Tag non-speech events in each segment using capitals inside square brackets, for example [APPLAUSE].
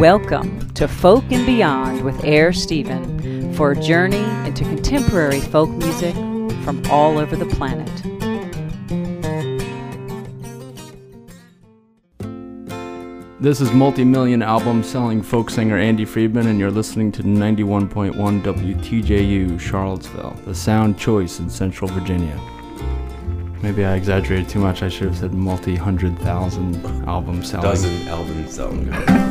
Welcome to Folk and Beyond with Air Stephen for a journey into contemporary folk music from all over the planet. This is multi-million album selling folk singer Andy Friedman, and you're listening to 91.1 WTJU Charlottesville, the sound choice in Central Virginia. Maybe I exaggerated too much. I should have said multi-hundred thousand album selling. Dozen album selling. [LAUGHS]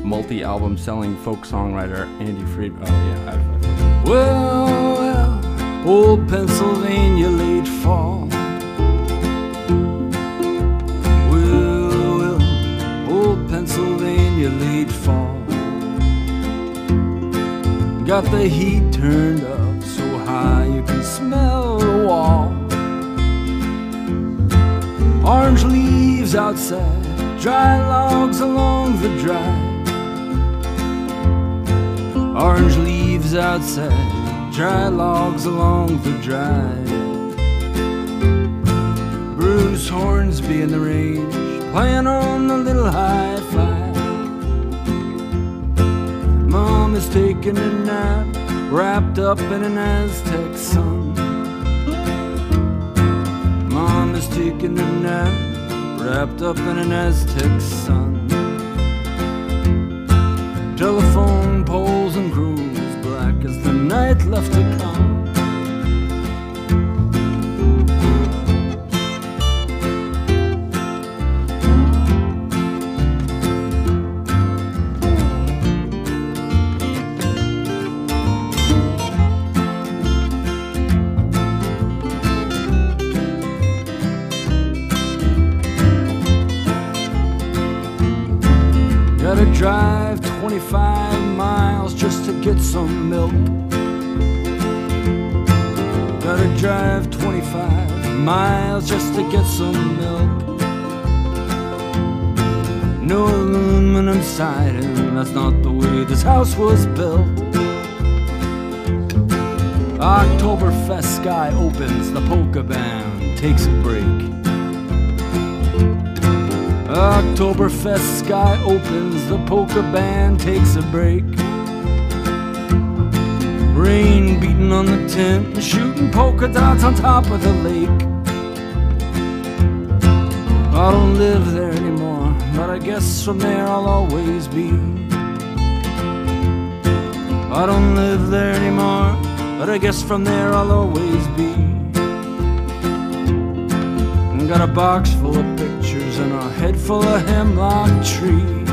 multi-album selling folk songwriter Andy Friedman. Oh yeah. Well, well, old Pennsylvania late fall. Well, well, old Pennsylvania late fall. Got the heat turned up so high you can smell the wall. Orange leaves outside, dry logs along the drive. Orange leaves outside, dry logs along the drive. Bruce Hornsby in the range, playing on the little hi fi. Mom is taking a nap, wrapped up in an Aztec sun. Mom is taking a nap, wrapped up in an Aztec sun. Telephone and grooves, black as the night left to come. Miles just to get some milk. No aluminum siding, that's not the way this house was built. Oktoberfest sky opens, the polka band takes a break. Oktoberfest sky opens, the polka band takes a break. Rain beating on the tent, shooting polka dots on top of the lake. I don't live there anymore, but I guess from there I'll always be. I don't live there anymore, but I guess from there I'll always be. Got a box full of pictures and a head full of hemlock tree.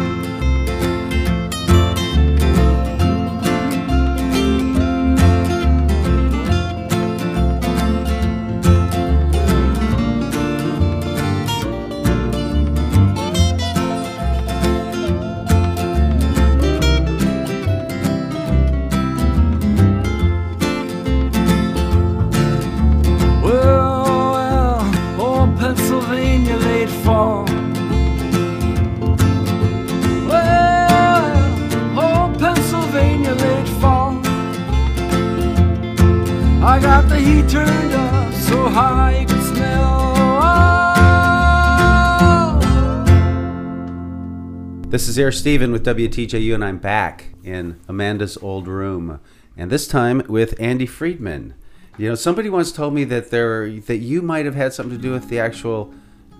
This is Air Steven with WTJU, and I'm back in Amanda's old room, and this time with Andy Friedman. You know, somebody once told me that there that you might have had something to do with the actual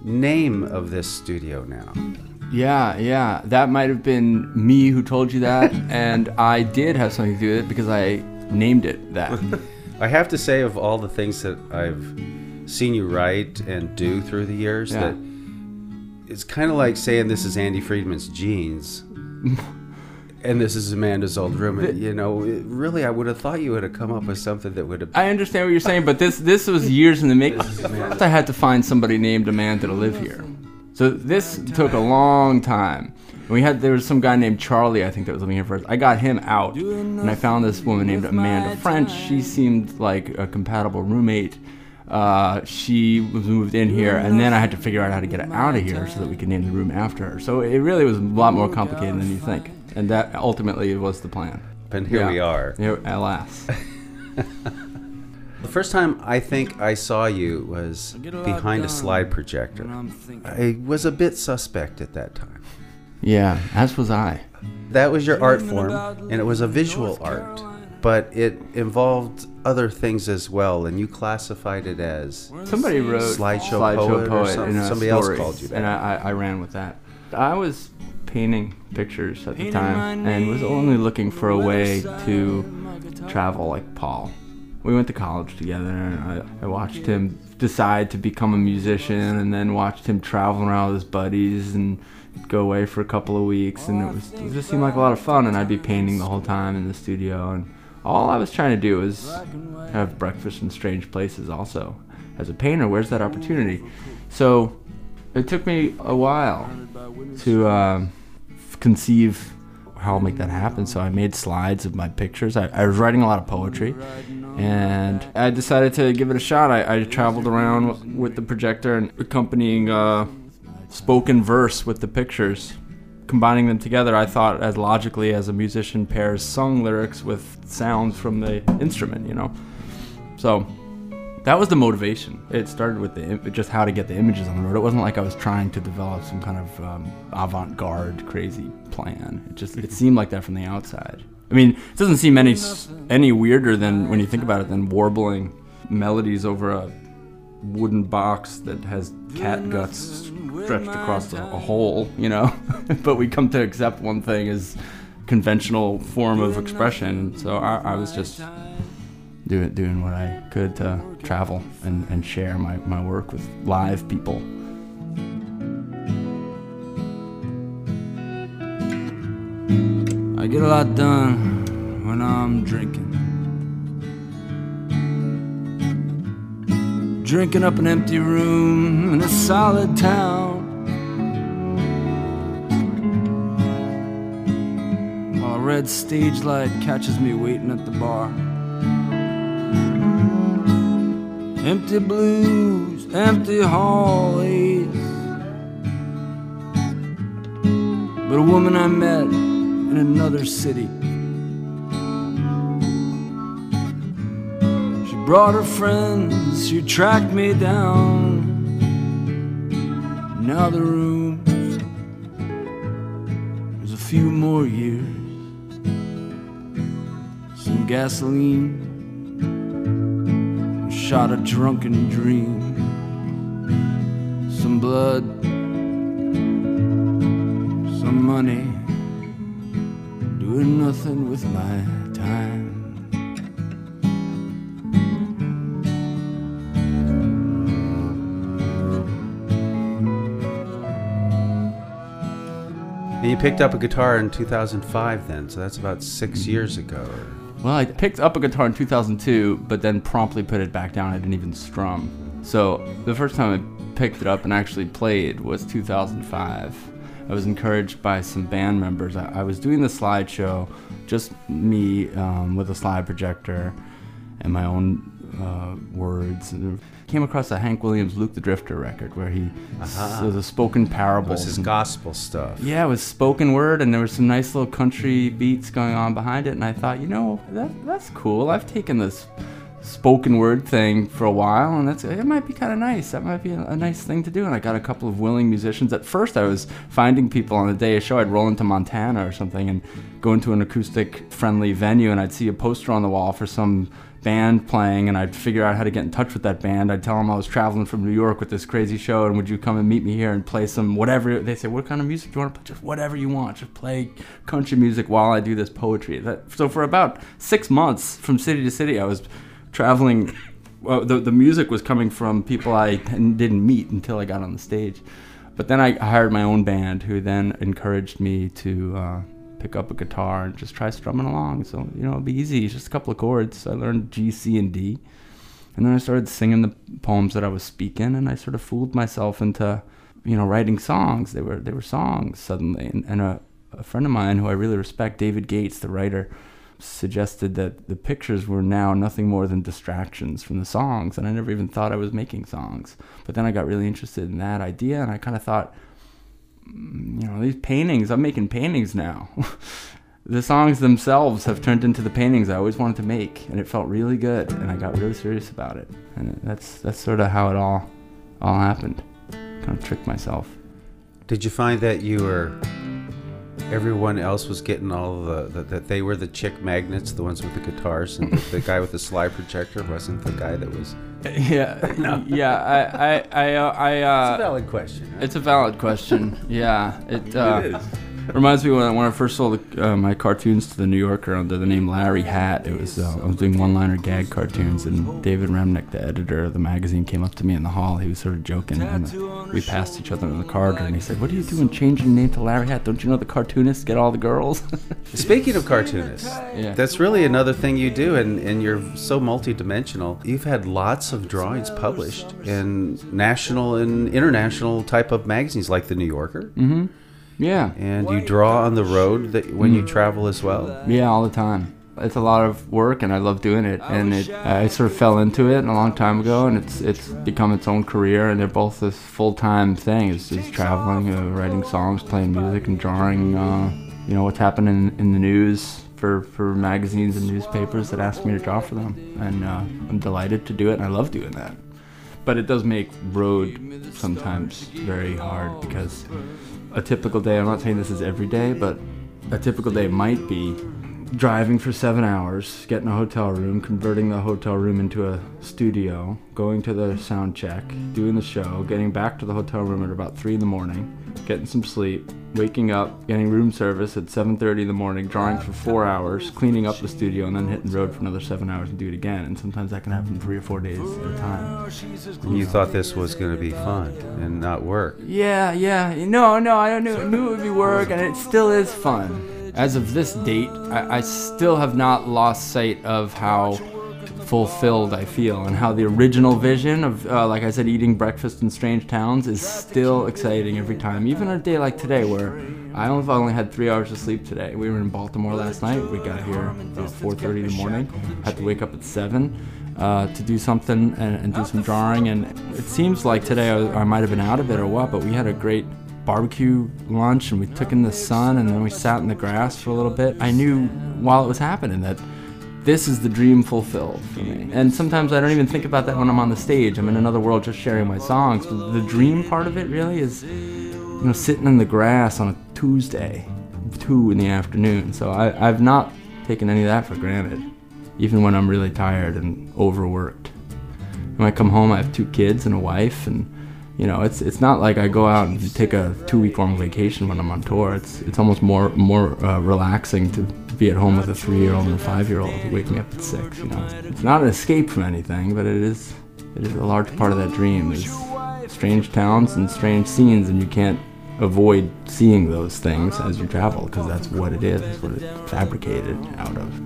name of this studio now. Yeah, yeah. That might have been me who told you that, [LAUGHS] and I did have something to do with it because I named it that. [LAUGHS] I have to say, of all the things that I've seen you write and do through the years, Yeah. that it's kind of like saying this is Andy Friedman's jeans. [LAUGHS] And this is Amanda's old room. And, you know, it- really, I would have thought you would have come up with something that would have. I understand what you're saying, but this this was years in the making. I had to find somebody named Amanda to live here, so this took a long time. And we had there was some guy named Charlie, I think, that was living here first. I got him out, and I found this woman named Amanda French. She seemed like a compatible roommate. Uh, she was moved in here, and then I had to figure out how to get her out of here so that we could name the room after her. So it really was a lot more complicated than you think, and that ultimately was the plan. And here Yeah. we are. Here, alas. [LAUGHS] [LAUGHS] The first time I think I saw you was behind a slide projector. I was a bit suspect at that time. Yeah, as was I. That was your art form, and it was a visual art, but it involved other things as well, and you classified it as Somebody wrote Slideshow poet or some- in a somebody else called you that. and I, I, I ran with that. I was painting pictures at the time and was only looking for a way to travel like Paul. We went to college together, and I, I watched him decide to become a musician, and then watched him travel around with his buddies and go away for a couple of weeks, and it was it just seemed like a lot of fun. And I'd be painting the whole time in the studio, and all I was trying to do was have breakfast in strange places. Also, as a painter, where's that opportunity? So it took me a while to um, conceive how I'll make that happen. So I made slides of my pictures. I, I was writing a lot of poetry, and I decided to give it a shot. I, I traveled around with the projector and accompanying uh, spoken verse with the pictures. Combining them together, I thought as logically as a musician pairs sung lyrics with sounds from the instrument, you know. So that was the motivation. It started with the just how to get the images on the road. It wasn't like I was trying to develop some kind of um, avant-garde, crazy plan. It just it seemed like that from the outside. I mean, it doesn't seem any any weirder than when you think about it than warbling melodies over a wooden box that has cat guts stretched across a, a hole. You know, [LAUGHS] but we come to accept one thing as conventional form of expression. So I, I was just doing doing what I could to travel and, and share my, my work with live people. I get a lot done when I'm drinking. Drinking up an empty room in a solid town. While a red stage light catches me waiting at the bar. Empty blues, empty hallways. But a woman I met in another city. Brought her friends, she tracked me down. Now the room is a few more years. Some gasoline shot a drunken dream. Some blood, some money, doing nothing with my you picked up a guitar in 2005 then, so that's about 6 years ago. Well, I picked up a guitar in 2002, but then promptly put it back down. I didn't even strum. So the first time I picked it up and actually played was 2005. I was encouraged by some band members. I, I was doing the slideshow, just me um, with a slide projector and my own uh, words. And came across a Hank Williams "Luke the Drifter" record where he Uh-huh. was a spoken parable. This is gospel stuff. Yeah, it was spoken word, and there was some nice little country beats going on behind it. And I thought, you know, that that's cool. I've taken this spoken word thing for a while, and that's it might be kind of nice. That might be a, a nice thing to do. And I got a couple of willing musicians. At first, I was finding people on the day of show. I'd roll into Montana or something and go into an acoustic friendly venue, and I'd see a poster on the wall for some band playing and I'd figure out how to get in touch with that band. I'd tell them I was traveling from New York with this crazy show and would you come and meet me here and play some whatever they say what kind of music do you want to play just whatever you want just play country music while I do this poetry. That, so for about 6 months from city to city I was traveling well, the the music was coming from people I didn't meet until I got on the stage. But then I hired my own band who then encouraged me to uh, pick up a guitar and just try strumming along. So, you know, it'd be easy. Just a couple of chords. I learned G, C, and D. And then I started singing the poems that I was speaking, and I sort of fooled myself into, you know, writing songs. They were they were songs suddenly. And, and a, a friend of mine who I really respect, David Gates, the writer, suggested that the pictures were now nothing more than distractions from the songs. And I never even thought I was making songs. But then I got really interested in that idea, and I kind of thought, you know, these paintings, I'm making paintings now. [LAUGHS] the songs themselves have turned into the paintings I always wanted to make, and it felt really good, and I got really serious about it. And that's that's sort of how it all all happened. Kind of tricked myself. Did you find that you were everyone else was getting all the, that they were the chick magnets, the ones with the guitars, and the, the guy with the slide projector wasn't the guy that was. [LAUGHS] Yeah, yeah. I, I, I, uh, I. Uh, It's a valid question. It's a valid question. Yeah, it, uh, [LAUGHS] reminds me when I, when I first sold uh, my cartoons to the New Yorker under the name Larry Hat. It was uh, I was doing one-liner gag cartoons, and David Remnick, the editor of the magazine, came up to me in the hall. He was sort of joking, and uh, we passed each other in the corridor, and he said, "What are you doing changing your name to Larry Hat? Don't you know the cartoonists get all the girls?" [LAUGHS] Speaking of cartoonists, yeah. that's really another thing you do, and, and you're so multidimensional. You've had lots of drawings published in national and international type of magazines like the New Yorker, mm-hmm. Yeah. and you draw on the road that when you travel as well. Yeah, all the time. It's a lot of work, and I love doing it. And it, I sort of fell into it a long time ago, and it's it's become its own career. And they're both this full time thing. It's just traveling, uh, writing songs, playing music, and drawing. Uh, you know what's happening in the news for for magazines and newspapers that ask me to draw for them, and uh, I'm delighted to do it, and I love doing that. But it does make road sometimes very hard because a typical day, I'm not saying this is every day, but a typical day might be driving for seven hours, getting a hotel room, converting the hotel room into a studio, going to the sound check, doing the show, getting back to the hotel room at about three in the morning, getting some sleep, waking up, getting room service at 7:30 in the morning, drawing for four hours, cleaning up the studio, and then hitting the road for another seven hours and do it again. And sometimes that can happen three or four days at a time. And you thought this was going to be fun and not work. Yeah, yeah. No, no, I knew, knew it would be work, and it still is fun. As of this date, I, I still have not lost sight of how fulfilled I feel and how the original vision of, uh, like I said, eating breakfast in strange towns is still exciting every time. Even a day like today, where I only, had three hours of sleep today. We were in Baltimore last night. We got here about 4:30 in the morning. Had to wake up at seven. Uh, to do something and, and do some drawing, and it seems like today I, I might have been out of it or what, but we had a great barbecue lunch and we took in the sun and then we sat in the grass for a little bit. I knew while it was happening that this is the dream fulfilled for me. And sometimes I don't even think about that when I'm on the stage. I'm in another world just sharing my songs. But the dream part of it really is, you know, sitting in the grass on a Tuesday, two in the afternoon. So I, I've not taken any of that for granted, even when I'm really tired and overworked. When I come home, I have two kids and a wife, and you know, it's it's not like I go out and take a two week long vacation when I'm on tour. It's it's almost more more uh, relaxing to be at home with a three year old and a five year old who wake me up at six. You know, it's not an escape from anything, but it is it is a large part of that dream. There's strange towns and strange scenes, and you can't avoid seeing those things as you travel because that's what it is. That's what it's fabricated out of.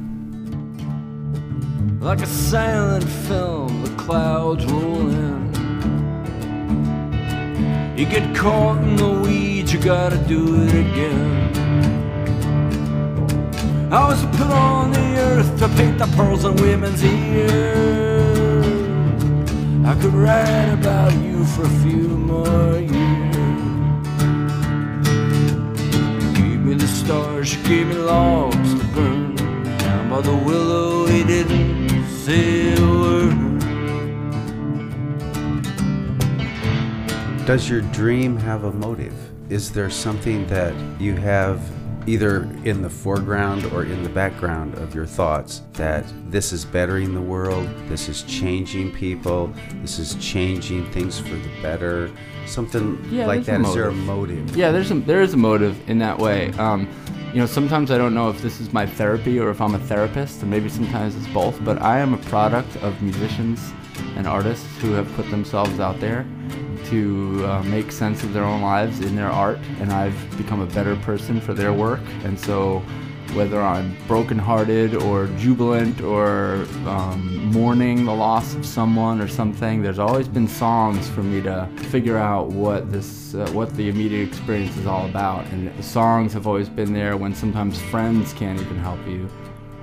Like a silent film, the clouds roll in. You get caught in the weeds, you gotta do it again. I was put on the earth to paint the pearls in women's ears. I could write about you for a few more years. You gave me the stars, you gave me logs to burn. Down by the willow, he didn't say a word. Does your dream have a motive? Is there something that you have either in the foreground or in the background of your thoughts that this is bettering the world, this is changing people, this is changing things for the better? Something Yeah, like that. Is there a motive. motive? Yeah, there's a, there is a motive in that way. Um, you know, sometimes I don't know if this is my therapy or if I'm a therapist, and maybe sometimes it's both. But I am a product of musicians and artists who have put themselves out there to uh, make sense of their own lives in their art, and I've become a better person for their work. And so, whether I'm brokenhearted or jubilant or um, mourning the loss of someone or something, there's always been songs for me to figure out what this, uh, what the immediate experience is all about. And songs have always been there when sometimes friends can't even help you.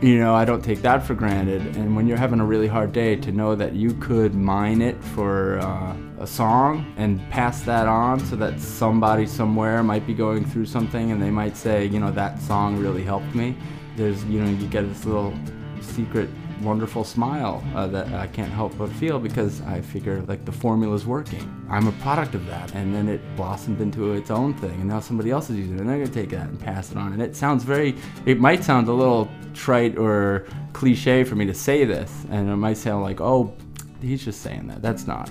You know, I don't take that for granted. And when you're having a really hard day, to know that you could mine it for uh, a song and pass that on so that somebody somewhere might be going through something and they might say, you know, that song really helped me. There's, you know, you get this little secret wonderful smile uh, that I can't help but feel because I figure like the formula's working. I'm a product of that, and then it blossomed into its own thing, and now somebody else is using it, and they're gonna take that and pass it on. And it sounds very, it might sound a little trite or cliche for me to say this, and it might sound like, oh, he's just saying that. That's not.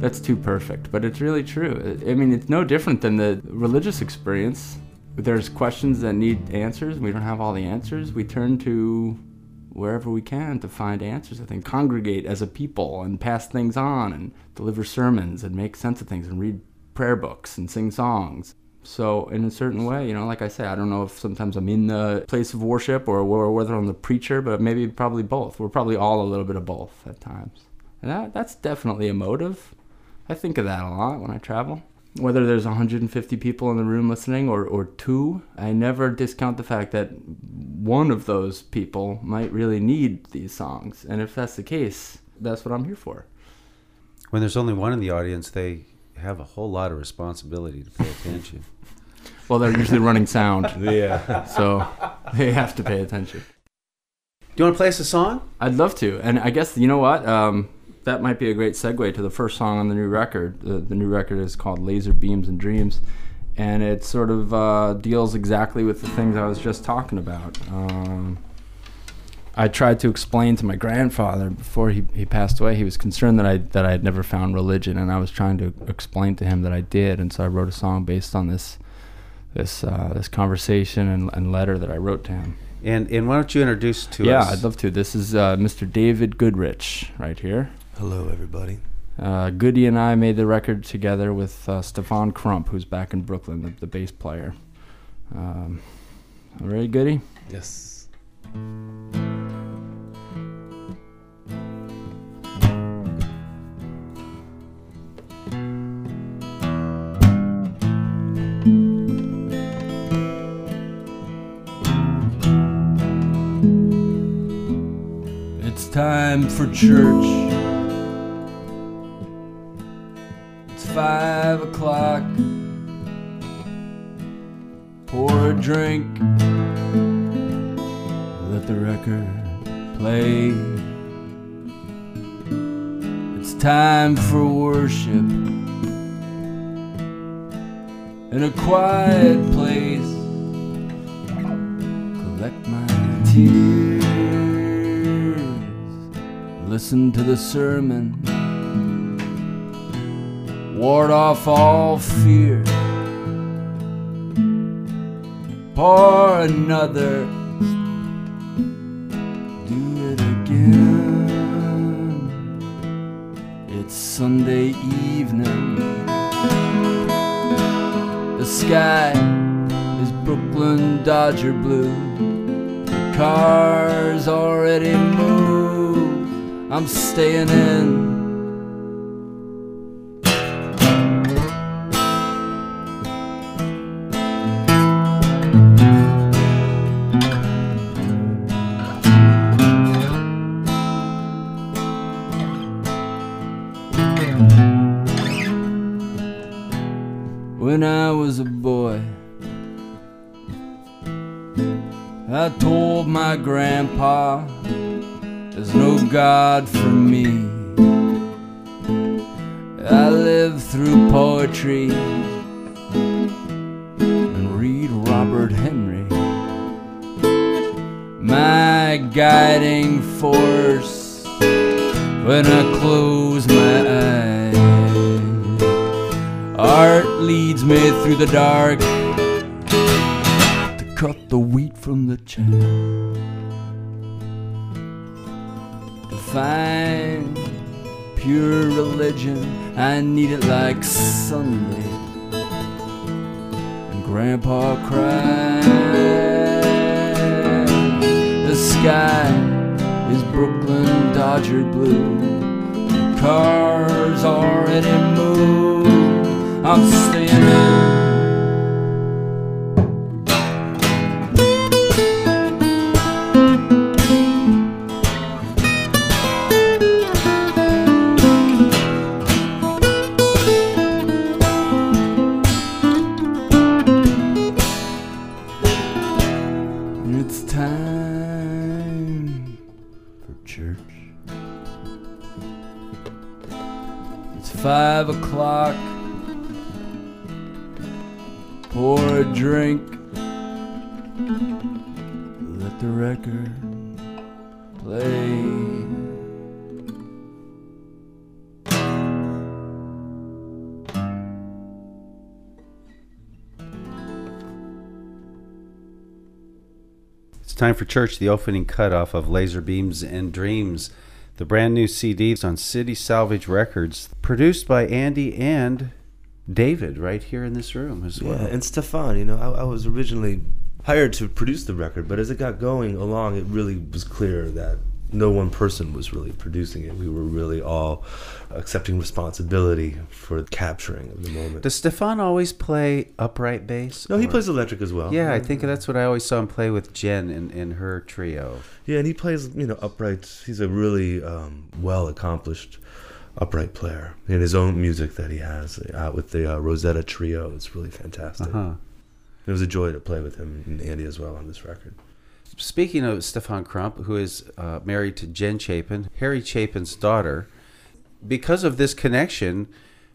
That's too perfect. But it's really true. I mean, it's no different than the religious experience. There's questions that need answers. We don't have all the answers. We turn to wherever we can to find answers. I think congregate as a people and pass things on and deliver sermons and make sense of things and read prayer books and sing songs. So in a certain way, you know, like I say, I don't know if sometimes I'm in the place of worship or, whether I'm the preacher, but maybe probably both. We're probably all a little bit of both at times. And that, that's definitely a motive. I think of that a lot when I travel. Whether there's 150 people in the room listening or, or two, I never discount the fact that one of those people might really need these songs. And if that's the case, that's what I'm here for. When there's only one in the audience, they have a whole lot of responsibility to pay attention. [LAUGHS] Well, they're usually running sound, [LAUGHS] yeah. so they have to pay attention. Do you want to play us a song? I'd love to, and I guess you know what? Um, that might be a great segue to the first song on the new record. The, the new record is called "Laser Beams and Dreams," and it sort of uh, deals exactly with the things I was just talking about. Um, I tried to explain to my grandfather before he, he passed away. He was concerned that I that I had never found religion, and I was trying to explain to him that I did. And so I wrote a song based on this this uh, this conversation and, and letter that I wrote to him. And and why don't you introduce to yeah, us? Yeah, I'd love to. This is uh, Mr. David Goodrich right here. Hello, everybody. Uh, Goody and I made the record together with uh, Stephan Crump, who's back in Brooklyn, the, the bass player. Um, all right, Goody? Yes. It's time for church. Five o'clock. Pour a drink. Let the record play. It's time for worship in a quiet place. Collect my tears. Listen to the sermon. Ward off all fear. Pour another. Do it again. It's Sunday evening. The sky is Brooklyn Dodger blue. The cars already moved. I'm staying in. Cut the wheat from the chaff. To find pure religion, I need it like Sunday. And Grandpa cried. The sky is Brooklyn Dodger blue. The cars already moved. I'm staying in. Time for church, the opening cutoff of Laser Beams and Dreams, the brand new CDs on City Salvage Records, produced by Andy and David right here in this room as well. Yeah, and Stephan, you know, I, I was originally hired to produce the record, but as it got going along, it really was clear that no one person was really producing it. We were really all accepting responsibility for capturing of the moment. Does Stephan always play upright bass? no, he or- plays electric as well. Yeah, I think that's what I always saw him play with Jen in, in her trio. Yeah, and he plays, you know, upright. He's a really um, well accomplished upright player in his own music that he has out with the uh, Rosetta Trio. It's really fantastic. Uh-huh. It was a joy to play with him and Andy as well on this record. Speaking of Stephan Crump, who is uh, married to Jen Chapin, Harry Chapin's daughter, because of this connection,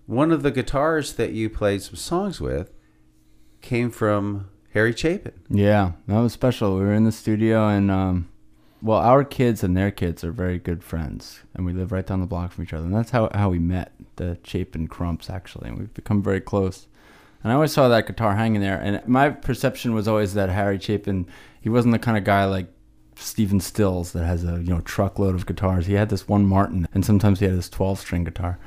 one of the guitars that you played some songs with came from Harry Chapin. Yeah, that was special. We were in the studio, and um, well, our kids and their kids are very good friends, and we live right down the block from each other. And that's how how we met, the Chapin Crumps actually, and we've become very close. And I always saw that guitar hanging there, and my perception was always that Harry Chapin, he wasn't the kind of guy like Stephen Stills that has a you know truckload of guitars. He had this one Martin, and sometimes he had this twelve string guitar.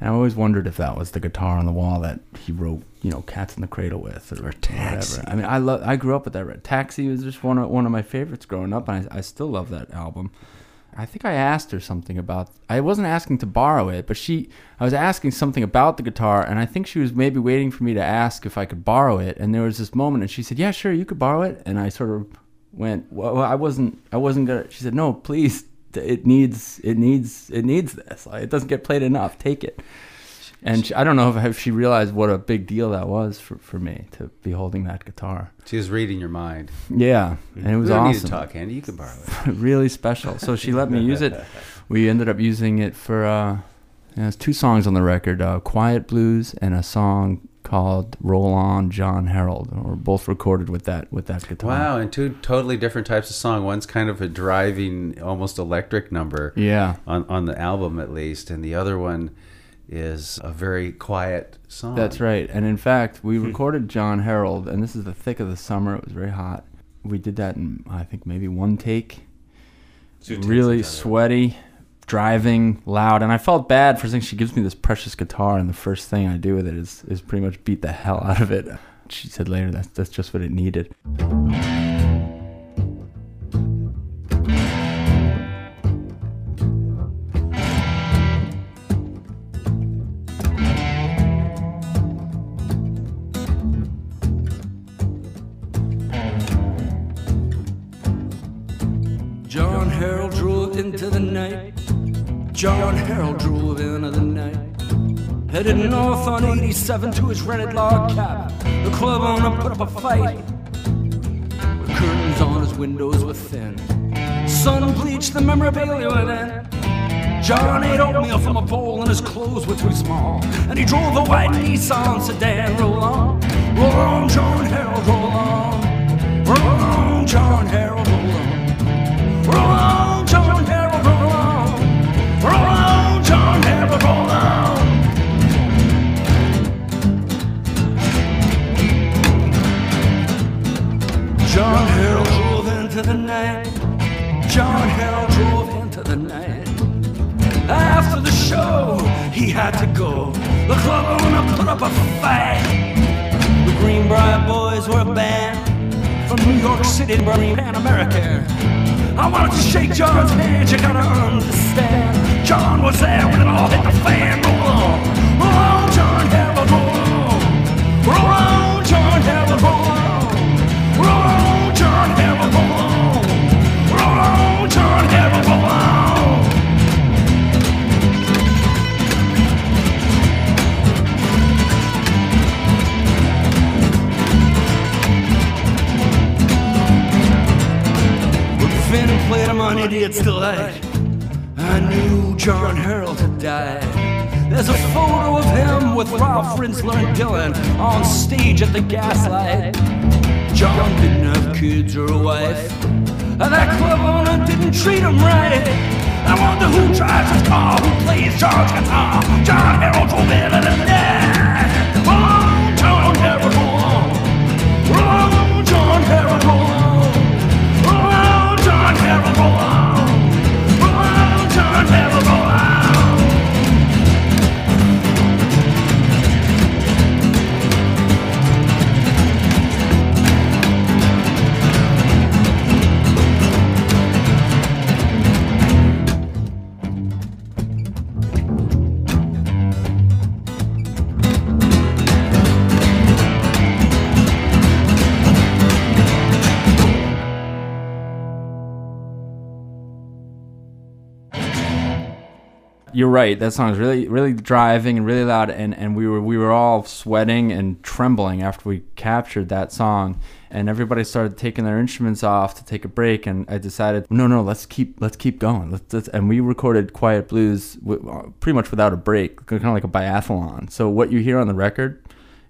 And I always wondered if that was the guitar on the wall that he wrote, you know, "Cats in the Cradle" with, or, whatever. I mean, I love. I grew up with that. Red Taxi was just one of one of my favorites growing up, and I, I still love that album. I think I asked her something about. I wasn't asking to borrow it, but she. I was asking something about the guitar, and I think she was maybe waiting for me to ask if I could borrow it. And there was this moment, and she said, "Yeah, sure, you could borrow it." And I sort of went, "Well, I wasn't. I wasn't gonna." She said, "No, please. It needs. It needs. It needs this. It doesn't get played enough. Take it." And she, I don't know if, if she realized what a big deal that was for, for me to be holding that guitar. She was reading your mind. Yeah, and it was we awesome need to talk, Andy. You can borrow it. [LAUGHS] really special. So she let me use it. [LAUGHS] We ended up using it for uh, there's two songs on the record: uh, "Quiet Blues" and a song called "Roll On, John Herald." Were both recorded with that with that guitar. Wow, and two totally different types of song. One's kind of a driving, almost electric number Yeah, on, on the album, at least, and the other one is a very quiet song. that's right. And in fact, we hmm. recorded John Herald, and this is the thick of the summer. It was very hot. We did that in I think maybe one take. Two really of John Herald. sweaty, driving, loud, and I felt bad for saying she gives me this precious guitar, and the first thing I do with it is is pretty much beat the hell out of it. She said later that's that's just what it needed. Herald drove into the night. Headed north on 87 to his rented log cabin. The club owner put up a fight. The curtains on his windows were thin. Sun bleached the memorabilia within. John ate oatmeal from a bowl and his clothes were too small. And he drove a white Nissan sedan. Roll on, roll on, John Herald, roll on. Roll on, John Herald, roll on. Roll on, John Herald drove into the night. John Herald drove into the night. After the show, he had to go. The club owner put up a fight. The Greenbrier Boys were a band from New York City Pan America. I wanted to shake John's hand, you gotta understand. John was there when it all hit the fan. Roll on, roll on, John Herald, roll on. Roll on, John Herald, roll on. Played him on Idiot's Delight, I knew John Herald had died. There's a photo of him with Ralph Rinzler and Dylan on stage at the Gaslight. John didn't have kids or a wife, and that club owner didn't treat him right. I wonder who drives his car, who plays John's guitar. John Herald drove in and then, You're right. That song is really, really driving and really loud, and, and we were we were all sweating and trembling after we captured that song, and everybody started taking their instruments off to take a break, and I decided, no, no, let's keep let's keep going. Let's, let's and we recorded Quiet Blues w- uh, pretty much without a break, kind of like a biathlon. So what you hear on the record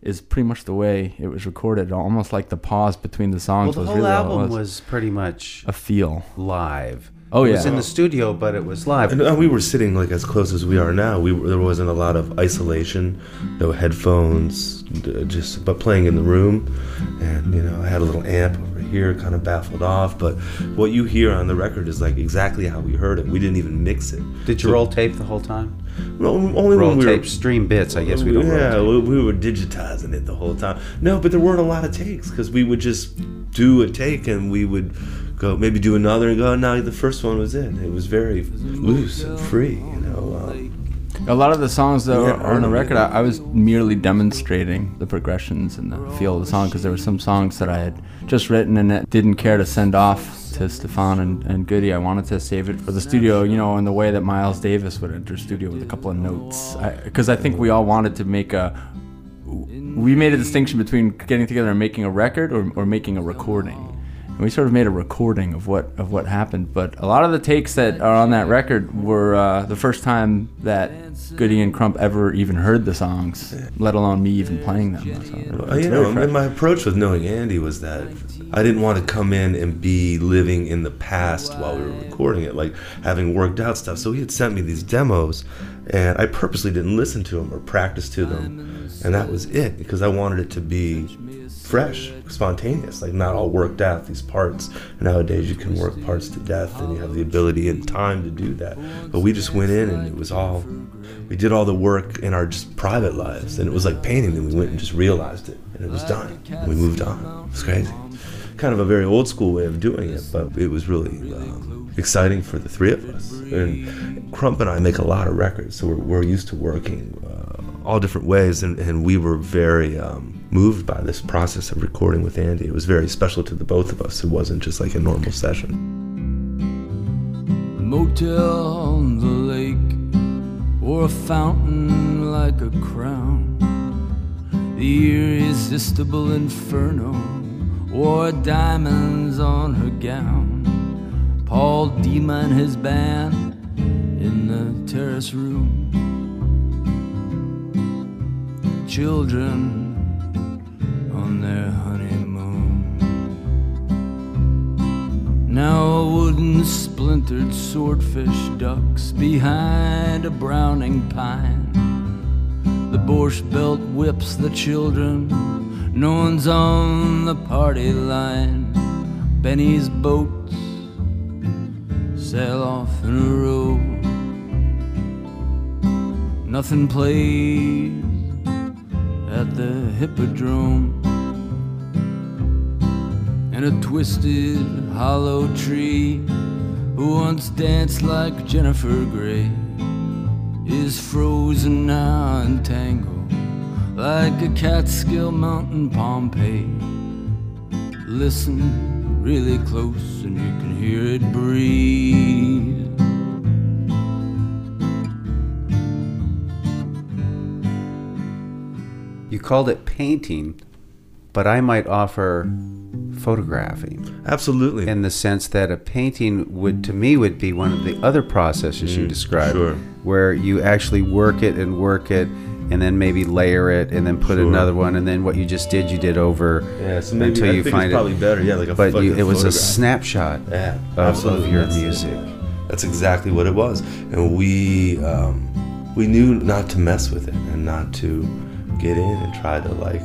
is pretty much the way it was recorded, almost like the pause between the songs Well, songs the was whole really album was. was pretty much a feel. live. Oh, It was in the studio, but it was live. And uh, we were sitting like as close as we are now. We were, there wasn't a lot of isolation, no headphones, just but playing in the room. And you know, I had a little amp here, kind of baffled off. But what you hear on the record is like exactly how we heard it. We didn't even mix it. Did you roll tape the whole time? No, only Roll when we tape, were. stream bits. I guess we don't. yeah, roll tape. we, we were digitizing it the whole time. No, but there weren't a lot of takes because we would just do a take and we would go maybe do another and go. No, the first one was it. It was very loose and free. You know. Um, A lot of the songs that Yeah, are on the record, I, I was merely demonstrating the progressions and the feel of the song because there were some songs that I had just written and didn't care to send off to Stephan and, and Goody. I wanted to save it for the studio, you know, in the way that Miles Davis would enter studio with a couple of notes. Because I, think we all wanted to make a. We made a distinction between getting together and making a record or, or making a recording. We sort of made a recording of what of what happened. But a lot of the takes that are on that record were uh, the first time that Goody and Crump ever even heard the songs, let alone me even playing them. So Uh, you know, and my approach with knowing Andy was that I didn't want to come in and be living in the past while we were recording it, like having worked out stuff. So he had sent me these demos, and I purposely didn't listen to them or practice to them, and that was it because I wanted it to be fresh, spontaneous, like not all worked out these parts. Nowadays, you can work parts to death, and you have the ability and time to do that. But we just went in, and it was all. We did all the work in our just private lives, and it was like painting. And we went and just realized it, and it was done. And we moved on. It was crazy. Kind of a very old school way of doing it, but it was really um, exciting for the three of us. And Crump and I make a lot of records, so we're, we're used to working uh, all different ways, and, and we were very um, moved by this process of recording with Andy. It was very special to the both of us. It wasn't just like a normal session. motel on the lake or a fountain like a crown. The irresistible inferno wore diamonds on her gown. Paul Dima and his band in the terrace room. Children on their honeymoon. Now a wooden splintered swordfish ducks behind a browning pine. The Borscht Belt whips the children, no one's on the party line. Benny's boats sail off in a row. Nothing plays at the hippodrome and a twisted hollow tree who once danced like Jennifer Grey is frozen now and tangled like a Catskill mountain Pompeii. Listen really close and you can hear it breathe. You called it painting, but I might offer photographing Absolutely. in the sense that a painting would to me would be one of the other processes you described sure. where you actually work it and work it and then maybe layer it and then put Sure. another one and then what you just did you did over yeah, so maybe until I you find it's probably it better. Yeah, like a but you, it was a snapshot Yeah, of, of your That's it. music That's exactly what it was, and we um, we knew not to mess with it and not to get in and try to like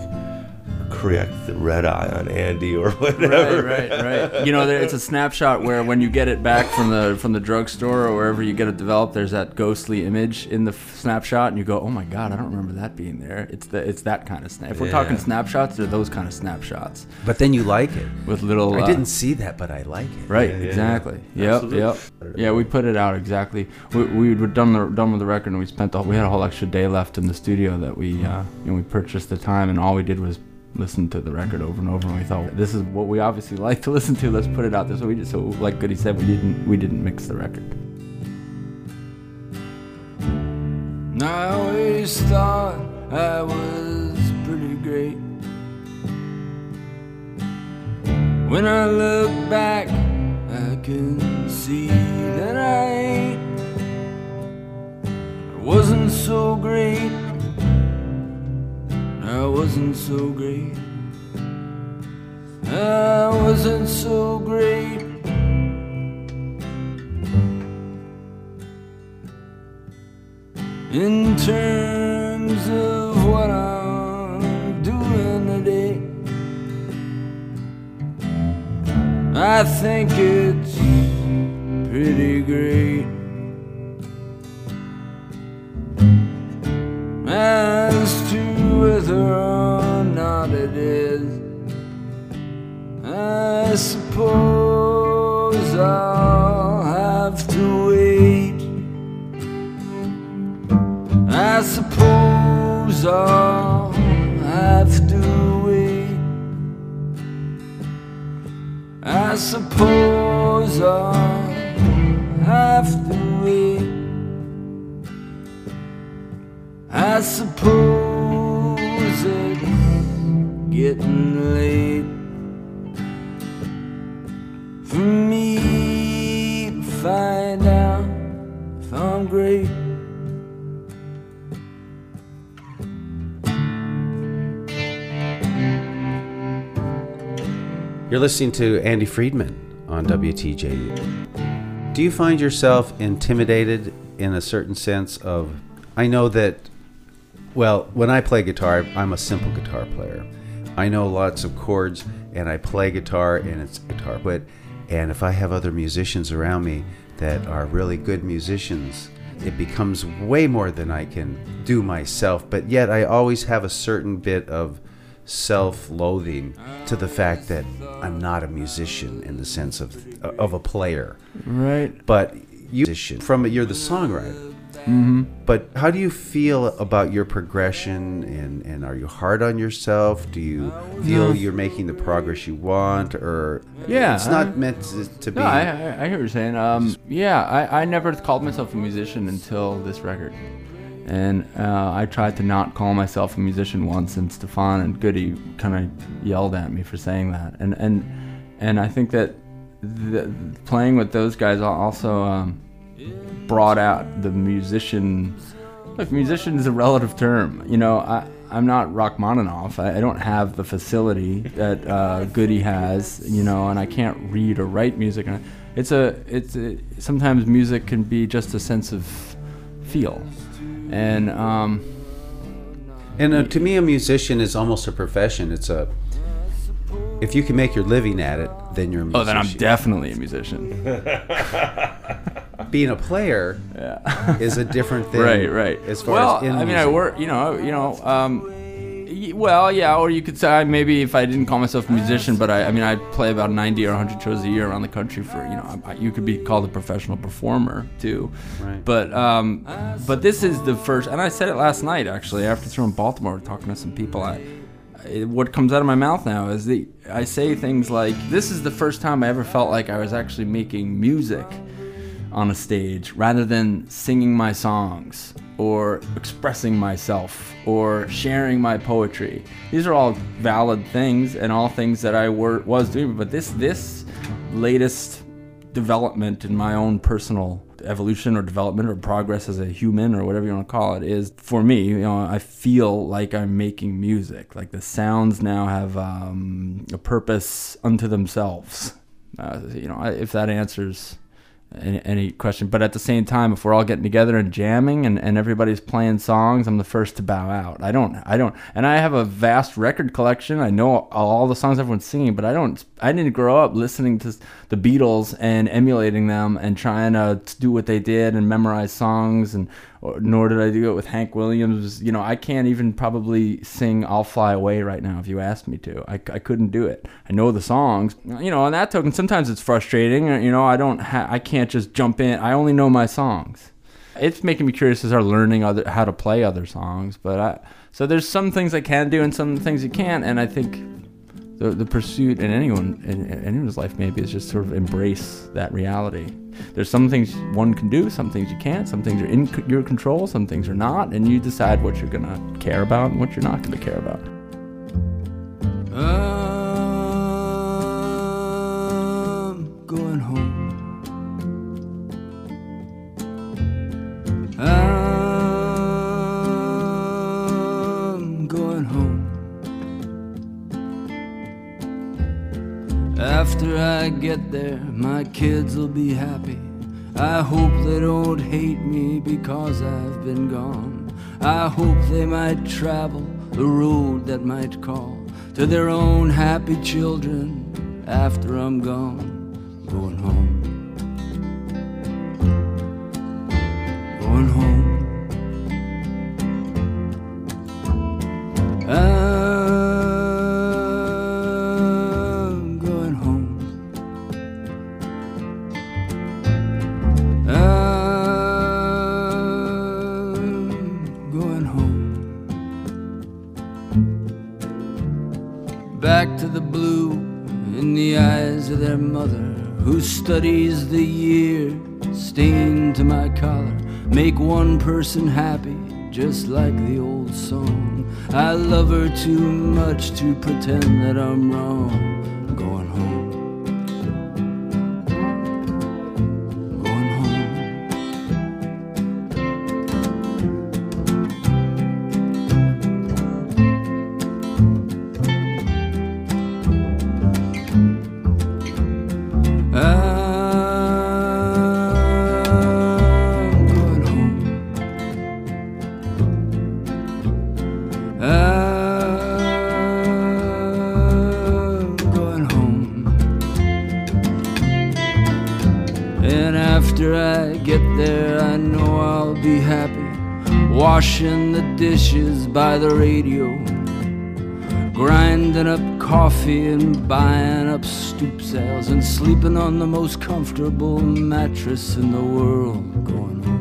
correct the red eye on Andy or whatever. Right, right, right. You know, it's a snapshot where when you get it back from the from the drugstore or wherever you get it developed, there's that ghostly image in the f- snapshot, and you go, "Oh my god, I don't remember that being there." It's the it's that kind of snap. If we're talking snapshots, they're those kind of snapshots but then you like it with little. I uh, didn't see that but I like it Right, Yeah, yeah, exactly. yeah. Yep, Absolutely. yep. Yeah, we put it out exactly. We we were done the done with the record, and we spent the we had a whole extra day left in the studio that we uh, you know we purchased the time, and all we did was listen to the record over and over, and we thought this is what we obviously like to listen to. Let's put it out there. So we just so like Goody said, we didn't we didn't mix the record. I always thought I was pretty great. When I look back, I can see that I ain't. I wasn't so great. I wasn't so great. I wasn't so great. In terms of what I'm doing today, I think it's pretty great. To whether or not it is, I suppose I'll have to wait. I suppose I'll have to wait. I suppose I'll have to wait. I suppose getting late for me to find out if I'm great. You're listening to Andy Friedman on WTJU. Do you find yourself intimidated in a certain sense of I know that well, when I play guitar, I'm a simple guitar player. I know lots of chords and I play guitar and it's guitar but and if I have other musicians around me that are really good musicians, it becomes way more than I can do myself, but yet I always have a certain bit of self-loathing to the fact that I'm not a musician in the sense of of a player. Right. But you from you're the songwriter. But how do you feel about your progression and, and are you hard on yourself? Do you feel No. you're making the progress you want or Yeah, it's not I- meant to, to be No, I, I, I hear what you're saying. Um, yeah, I, I never called myself a musician until this record. And uh, I tried to not call myself a musician once, and Stephan and Goody kind of yelled at me for saying that. And and and I think that the, playing with those guys also um, brought out the musician. Look, musician is a relative term. You know, I, I'm not Rachmaninoff. I, I don't have the facility that uh, Goody has. You know, and I can't read or write music. And It's a, it's a, sometimes music can be just a sense of feel, and um, And uh, to me, a musician is almost a profession. It's a if you can make your living at it, then you're a musician. oh, then I'm definitely a musician. [LAUGHS] Being a player is a different [LAUGHS] thing. right, right. As far well, as in I mean, I work. You know, you know. Um, well, yeah, or you could say maybe if I didn't call myself a musician, but I, I mean, I play about 90 or 100 shows a year around the country for, you know, I, you could be called a professional performer too. Right. But, um, but this is the first, and I said it last night actually after throwing Baltimore, talking to some people. I, I- what comes out of my mouth now is the I say things like, "This is the first time I ever felt like I was actually making music." On a stage rather than singing my songs or expressing myself or sharing my poetry. These are all valid things and all things that I were, was doing. But this this latest development in my own personal evolution or development or progress as a human or whatever you want to call it is for me you know i feel like i'm making music like the sounds now have um, a purpose unto themselves uh, you know if that answers any, any question. But at the same time, if we're all getting together and jamming and, and everybody's playing songs, I'm the first to bow out. I don't, I don't, and I have a vast record collection. I know all the songs everyone's singing, but I don't, I didn't grow up listening to the Beatles and emulating them and trying to do what they did and memorize songs and or, nor did I do it with Hank Williams. You know, I can't even probably sing "I'll Fly Away" right now if you asked me to. I, I couldn't do it. I know the songs. You know, on that token, sometimes it's frustrating. Uh, you know, I don't, ha- I can't just jump in. I only know my songs. It's making me curious as I learning other how to play other songs. But I, so there's some things I can do and some things you can't. And I think the, the pursuit in anyone in, in anyone's life maybe is just sort of embrace that reality. There's some things one can do, some things you can't, some things are in c- your control, some things are not, and you decide what you're gonna care about and what you're not gonna care about. I'm going home. After I get there, my kids will be happy. I hope they don't hate me because I've been gone. I hope they might travel the road that might call to their own happy children after I'm gone. Going home. Studies the year stained to my collar. Make one person happy, just like the old song. I love her too much to pretend that I'm wrong. Coffee and buying up stoop sales, and sleeping on the most comfortable mattress in the world. Going.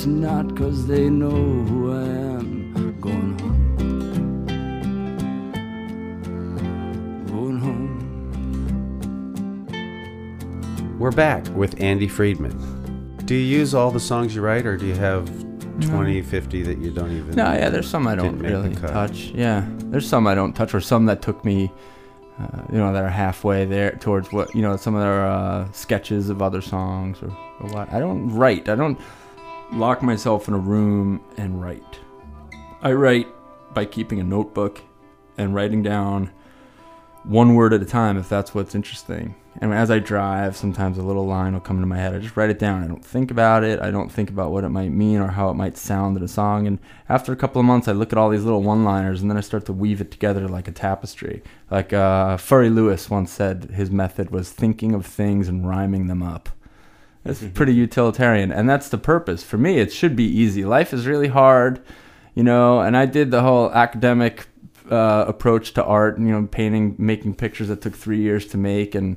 It's not cause they know who I am. Going home. Going home. We're back with Andy Friedman. Do you use all the songs you write, or do you have 20, 50 that you don't even? No, yeah, there's some I don't didn't make the really touch. Yeah, there's some I don't touch, or some that took me, uh, you know, that are halfway there towards what you know, some of their uh, sketches of other songs or, or what. I don't write. I don't lock myself in a room and write. I write by keeping a notebook and writing down one word at a time if that's what's interesting And as I drive, sometimes a little line will come into my head. I just write it down. I don't think about it. I don't think about what it might mean or how it might sound in a song. And after a couple of months, I look at all these little one-liners, and then I start to weave it together like a tapestry. Like uh, Furry Lewis once said, his method was thinking of things and rhyming them up. It's pretty utilitarian, and that's the purpose. For me, it should be easy. Life is really hard, you know. And I did the whole academic uh, approach to art, you know, painting, making pictures that took three years to make, and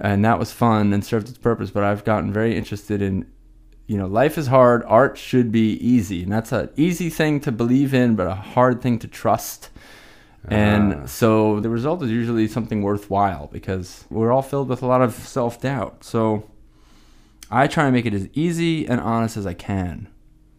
and that was fun and served its purpose. But I've gotten very interested in, you know, life is hard. Art should be easy, and that's an easy thing to believe in, but a hard thing to trust. And Ah. so the result is usually something worthwhile because we're all filled with a lot of self doubt. So I try and make it as easy and honest as I can.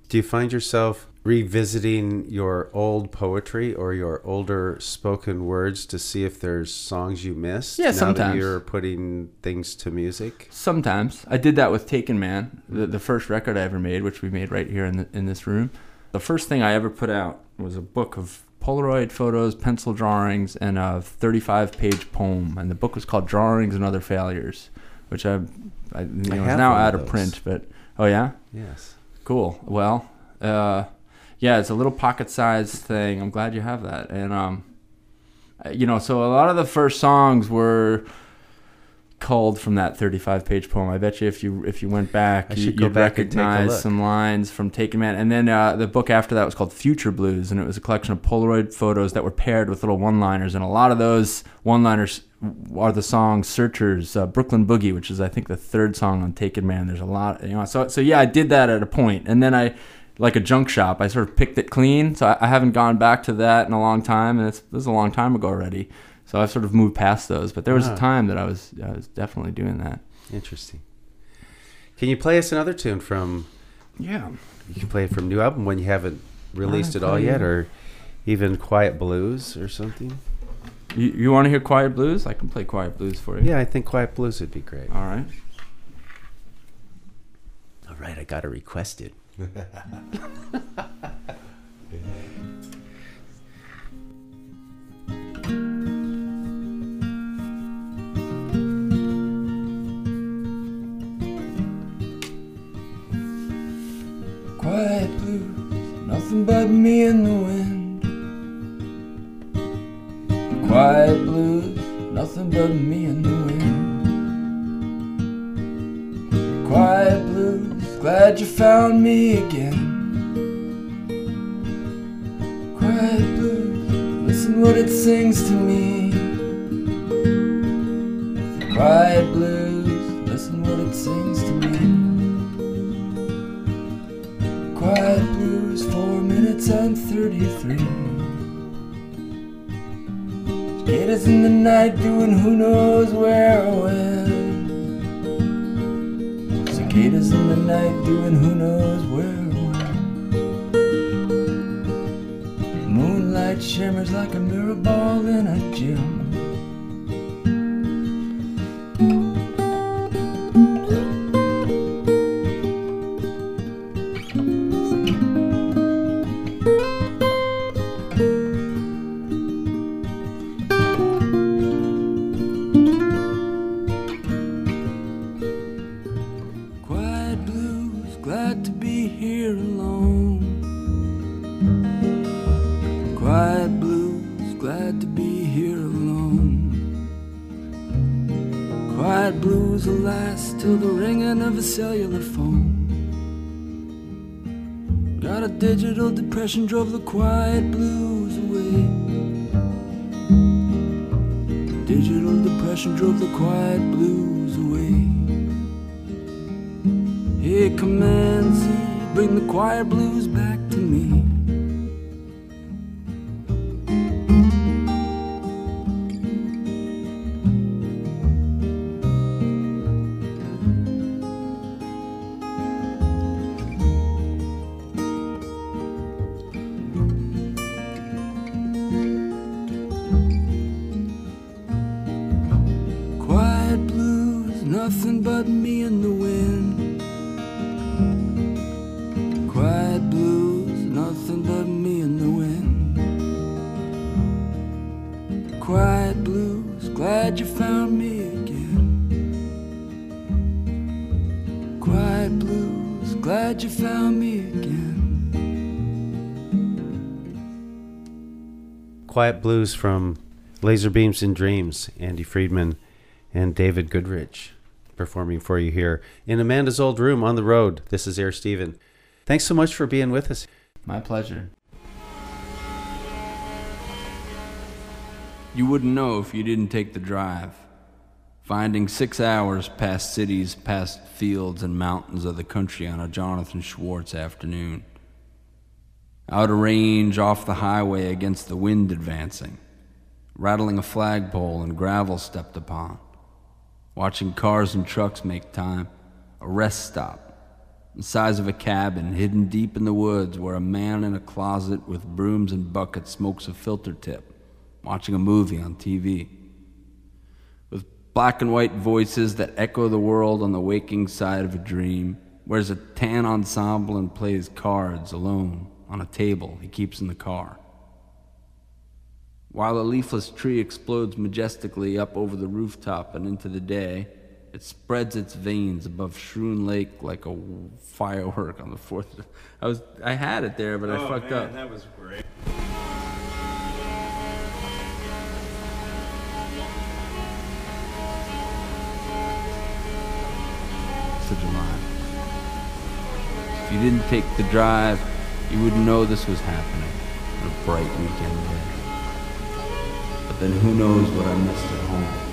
Do you find yourself revisiting your old poetry or your older spoken words to see if there's songs you missed? Yeah, now That sometimes. you're putting things to music. Sometimes I did that with Taken Man, the, the first record I ever made, which we made right here in the, in this room. The first thing I ever put out was a book of Polaroid photos, pencil drawings, and a 35-page poem. And the book was called Drawings and Other Failures, which I, I you know, is now one of out of print. But oh yeah, Yes. Cool. Well, uh, yeah, it's a little pocket-sized thing. I'm glad you have that. And um, uh, you know, so a lot of the first songs were culled from that 35-page poem. I bet you if you if you went back, you, should you'd back and take a recognize some lines from Taken Man. And then uh, the book after that was called Future Blues, and it was a collection of Polaroid photos that were paired with little one-liners. And a lot of those one-liners are the song "Searchers," uh, "Brooklyn Boogie," which is I think the third song on Taken Man. There's a lot, you know. So so yeah, I did that at a point, and then I. Like a junk shop, I sort of picked it clean. So I, I haven't gone back to that in a long time, and it's this is a long time ago already. So I've sort of moved past those. But there was Ah. a time that I was I was definitely doing that. Interesting. Can you play us another tune from? Yeah. You can play it from new album when you haven't released it all yet, or even Quiet Blues or something. You, you want to hear Quiet Blues? I can play Quiet Blues for you. Yeah, I think Quiet Blues would be great. All right. All right, I got to request it. [LAUGHS] Quiet blues, nothing but me and the wind. Quiet blues, nothing but me and the wind. Quiet blues, glad you found me again. Quiet blues, listen what it sings to me. Quiet blues, listen what it sings to me. Quiet blues, four minutes and 33. Cicadas in the night doing who knows where or when. Cicadas in the night doing who knows where or when. Moonlight shimmers like a mirror ball in a gym. Cellular phone. Got a digital depression, drove the quiet blues away. Digital depression drove the quiet blues away. Hey, Comanche, bring the quiet blues back to me. Quiet Blues from Laser Beams and Dreams, Andy Friedman and David Goodrich performing for you here in Amanda's old room on the road. This is Air Steven. Thanks so much for being with us. My pleasure. You wouldn't know if you didn't take the drive. Finding six hours past cities, past fields and mountains of the country on a Jonathan Schwartz afternoon. Out of range, off the highway against the wind advancing, rattling a flagpole and gravel stepped upon, watching cars and trucks make time, a rest stop, the size of a cabin hidden deep in the woods where a man in a closet with brooms and buckets smokes a filter tip, watching a movie on TV. With black and white voices that echo the world on the waking side of a dream, wears a tan ensemble and plays cards alone on a table he keeps in the car. While a leafless tree explodes majestically up over the rooftop and into the day, it spreads its veins above Schroon Lake like a firework on the fourth. [LAUGHS] I was I had it there, but I oh, fucked up. That was great. Such a line. If you didn't take the drive, you wouldn't know this was happening on a bright weekend day. But then who knows what I missed at home.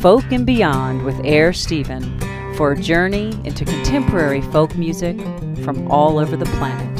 Folk and Beyond with Air Stephen for a journey into contemporary folk music from all over the planet.